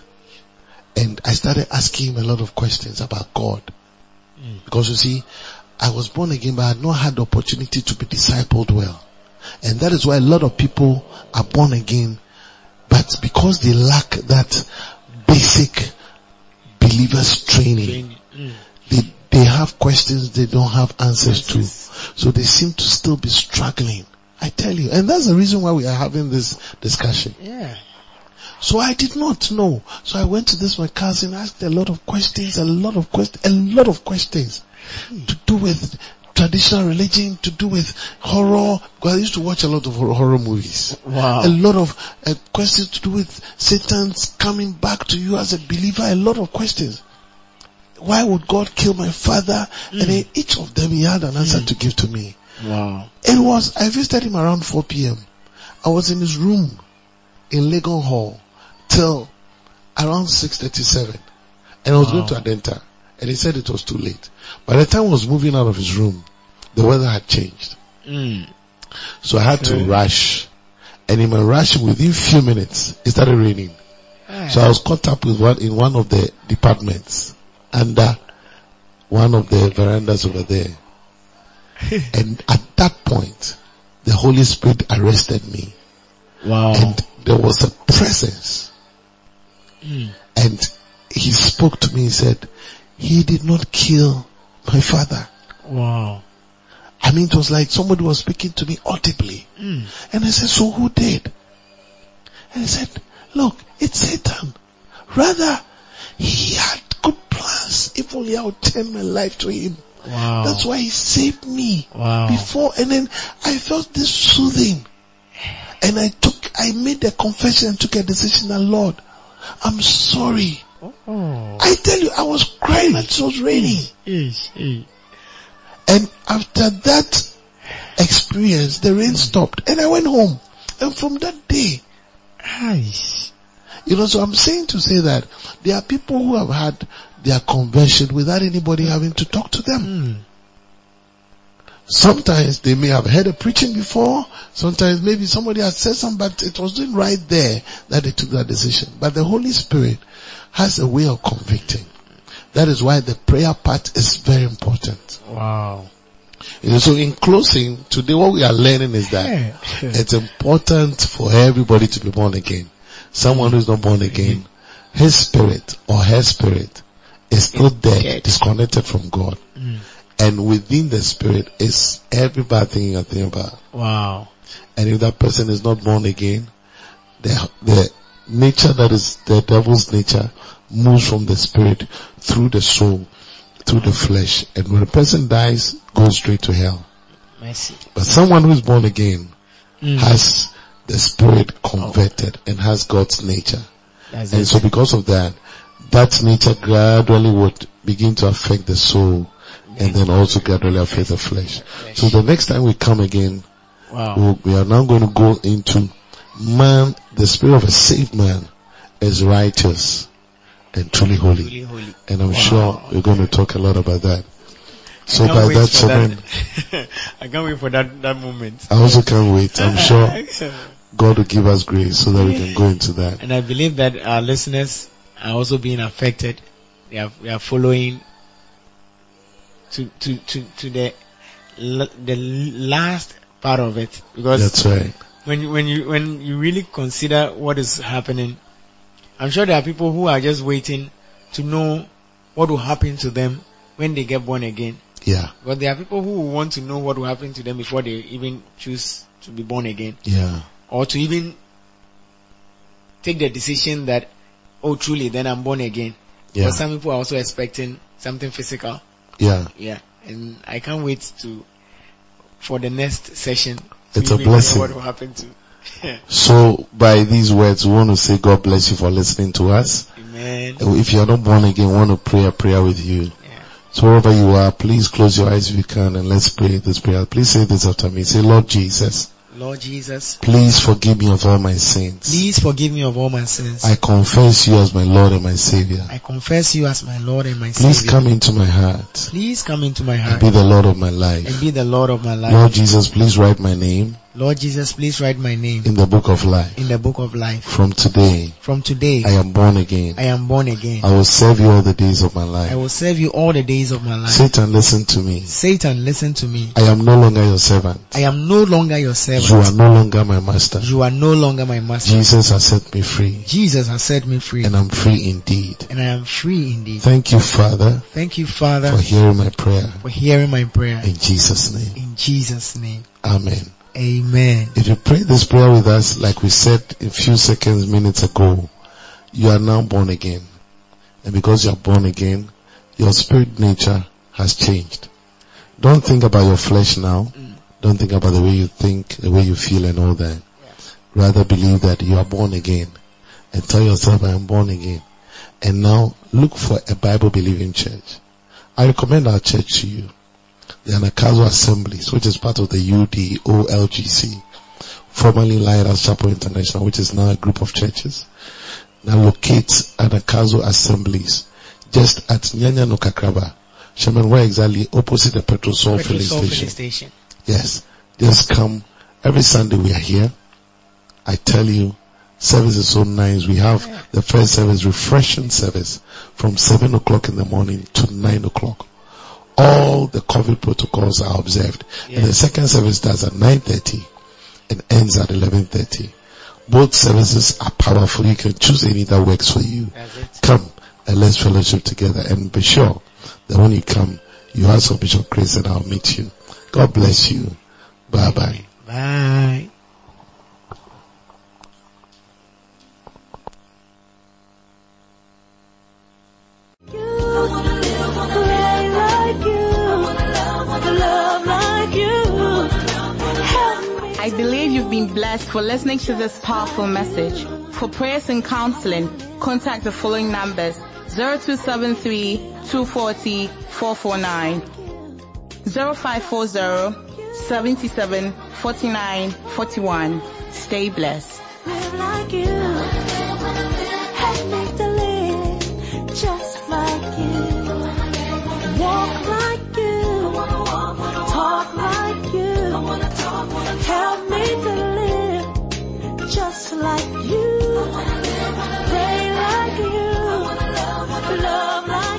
and I started asking him a lot of questions about God. Because you see, I was born again but I had not had the opportunity to be discipled well. And that is why a lot of people are born again but because they lack that basic believers training, Mm. they, they have questions they don't have answers to. So they seem to still be struggling. I tell you. And that's the reason why we are having this discussion. Yeah. So I did not know. So I went to this my cousin, asked a lot of questions, a lot of questions, a lot of questions to do with traditional religion, to do with horror. Because I used to watch a lot of horror movies. Wow. A lot of uh, questions to do with Satan's coming back to you as a believer. A lot of questions. Why would God kill my father? And then each of them he had an answer to give to me. Wow. It was, I visited him around 4 p.m. I was in his room in Legon Hall till around 6.37. And I was going to Adenta. And he said it was too late. By the time I was moving out of his room, the weather had changed. Mm. So I had to rush. And in my rush, within few minutes, it started raining. Ah. So I was caught up with one in one of the departments under one of the verandas over there. and at that point, the Holy Spirit arrested me wow. and there was a presence Mm. and he spoke to me and said, he did not kill my father. Wow. I mean, it was like somebody was speaking to me audibly. Mm. And I said, so who did? And he said, look, it's Satan. Rather, he had good plans. If only I would turn my life to him, Wow. That's why he saved me Wow. before and then I felt this soothing. And I took, I made a confession and took a decision that Lord, I'm sorry. Oh. I tell you, I was crying that it was raining. Ish, ish. And after that experience, the rain mm. stopped and I went home. And from that day, Aish. You know, so I'm saying to say that there are people who have had their conversion without anybody having to talk to them. Mm. Sometimes they may have heard a preaching before. Sometimes maybe somebody has said something, but it wasn't right there that they took that decision. But the Holy Spirit has a way of convicting. That is why the prayer part is very important. Wow. You know, so in closing, today what we are learning is that it's important for everybody to be born again. Someone who's not born again, his spirit or her spirit is still dead, dead. disconnected from God. Mm. And within the spirit is every bad thing you thinking about. Wow. And if that person is not born again, the, the nature that is the devil's nature moves from the spirit through the soul, through the flesh. And when a person dies, goes straight to hell. Mercy. But someone who is born again Mm. has the spirit converted and has God's nature. That's And it. so because of that, that nature gradually would begin to affect the soul and then also gradually affect the flesh. So the next time we come again, Wow. we we are now going to go into man, the spirit of a saved man is righteous and truly holy. And I'm Wow. sure we're going to talk a lot about that. So by that that. I can't wait for that, that moment. I also can't wait. I'm sure God will give us grace so that we can go into that. And I believe that our listeners are also being affected. They are, they are following to, to, to, to the, the last part of it. Because That's right. when you, when you, when you really consider what is happening, I'm sure there are people who are just waiting to know what will happen to them when they get born again. Yeah. But there are people who want to know what will happen to them before they even choose to be born again. Yeah. Or to even take the decision that, oh truly, then I'm born again. Yeah. But some people are also expecting something physical. Yeah. Yeah. And I can't wait to, for the next session. to It's a blessing. What will happen to. So by these words, we want to say God bless you for listening to us. Amen. If you are not born again, we want to pray a prayer with you. Yeah. So wherever you are, please close your eyes if you can and let's pray this prayer. Please say this after me. Say, Lord Jesus, Lord Jesus, please forgive me of all my sins. please forgive me of all my sins. I confess you as my Lord and my Savior. I confess you as my Lord and my Please Savior. Please come into my heart Please come into my and heart be the Lord of my life. and be the Lord of my life. Lord Jesus, please write my name Lord Jesus, please write my name in the book of life. in the book of life. From today, From today, I am born again. I am born again. I will serve you all the days of my life. I will serve you all the days of my life. Satan, listen to me. Satan, listen to me. I am no longer your servant. I am no longer your servant. You are no longer my master. You are no longer my master. Jesus has set me free Jesus has set me free and I'm free indeed. and I am free indeed. Thank you, Father, Thank you, Father. for hearing my prayer. for hearing my prayer. In Jesus' name. In Jesus' name. Amen. Amen. If you pray this prayer with us, like we said a few seconds, minutes ago, you are now born again. And because you are born again, your spirit nature has changed. Don't think about your flesh now. Don't think about the way you think, the way you feel and all that. Rather believe that you are born again. And tell yourself, I am born again. And now look for a Bible believing church. I recommend our church to you. The Anagkazo Assemblies, which is part of the UDOLGC, formerly Lighthouse Chapel International, which is now a group of churches, now locates Anagkazo Assemblies just at Nyanyano Kakraba. Shaman, where exactly? Opposite the petrol Petrol filling station. station. Yes. Just come. Every Sunday we are here. I tell you, service is so nice. We have the first service, refreshing service from 7 o'clock in the morning to 9 o'clock. All the COVID protocols are observed. And the second service starts at 9.30 and ends at 11.30. Both services are powerful. You can choose any that works for you. Come and let's fellowship together and be sure that when you come, you ask for Bishop Chris and I'll meet you. God bless you. Bye bye. Bye. I believe you've been blessed for listening to this powerful message. For prayers and counseling, contact the following numbers 0273 240 449 0540 77 41. Stay blessed. Walk like you, talk like just like you. Pray like you. Love like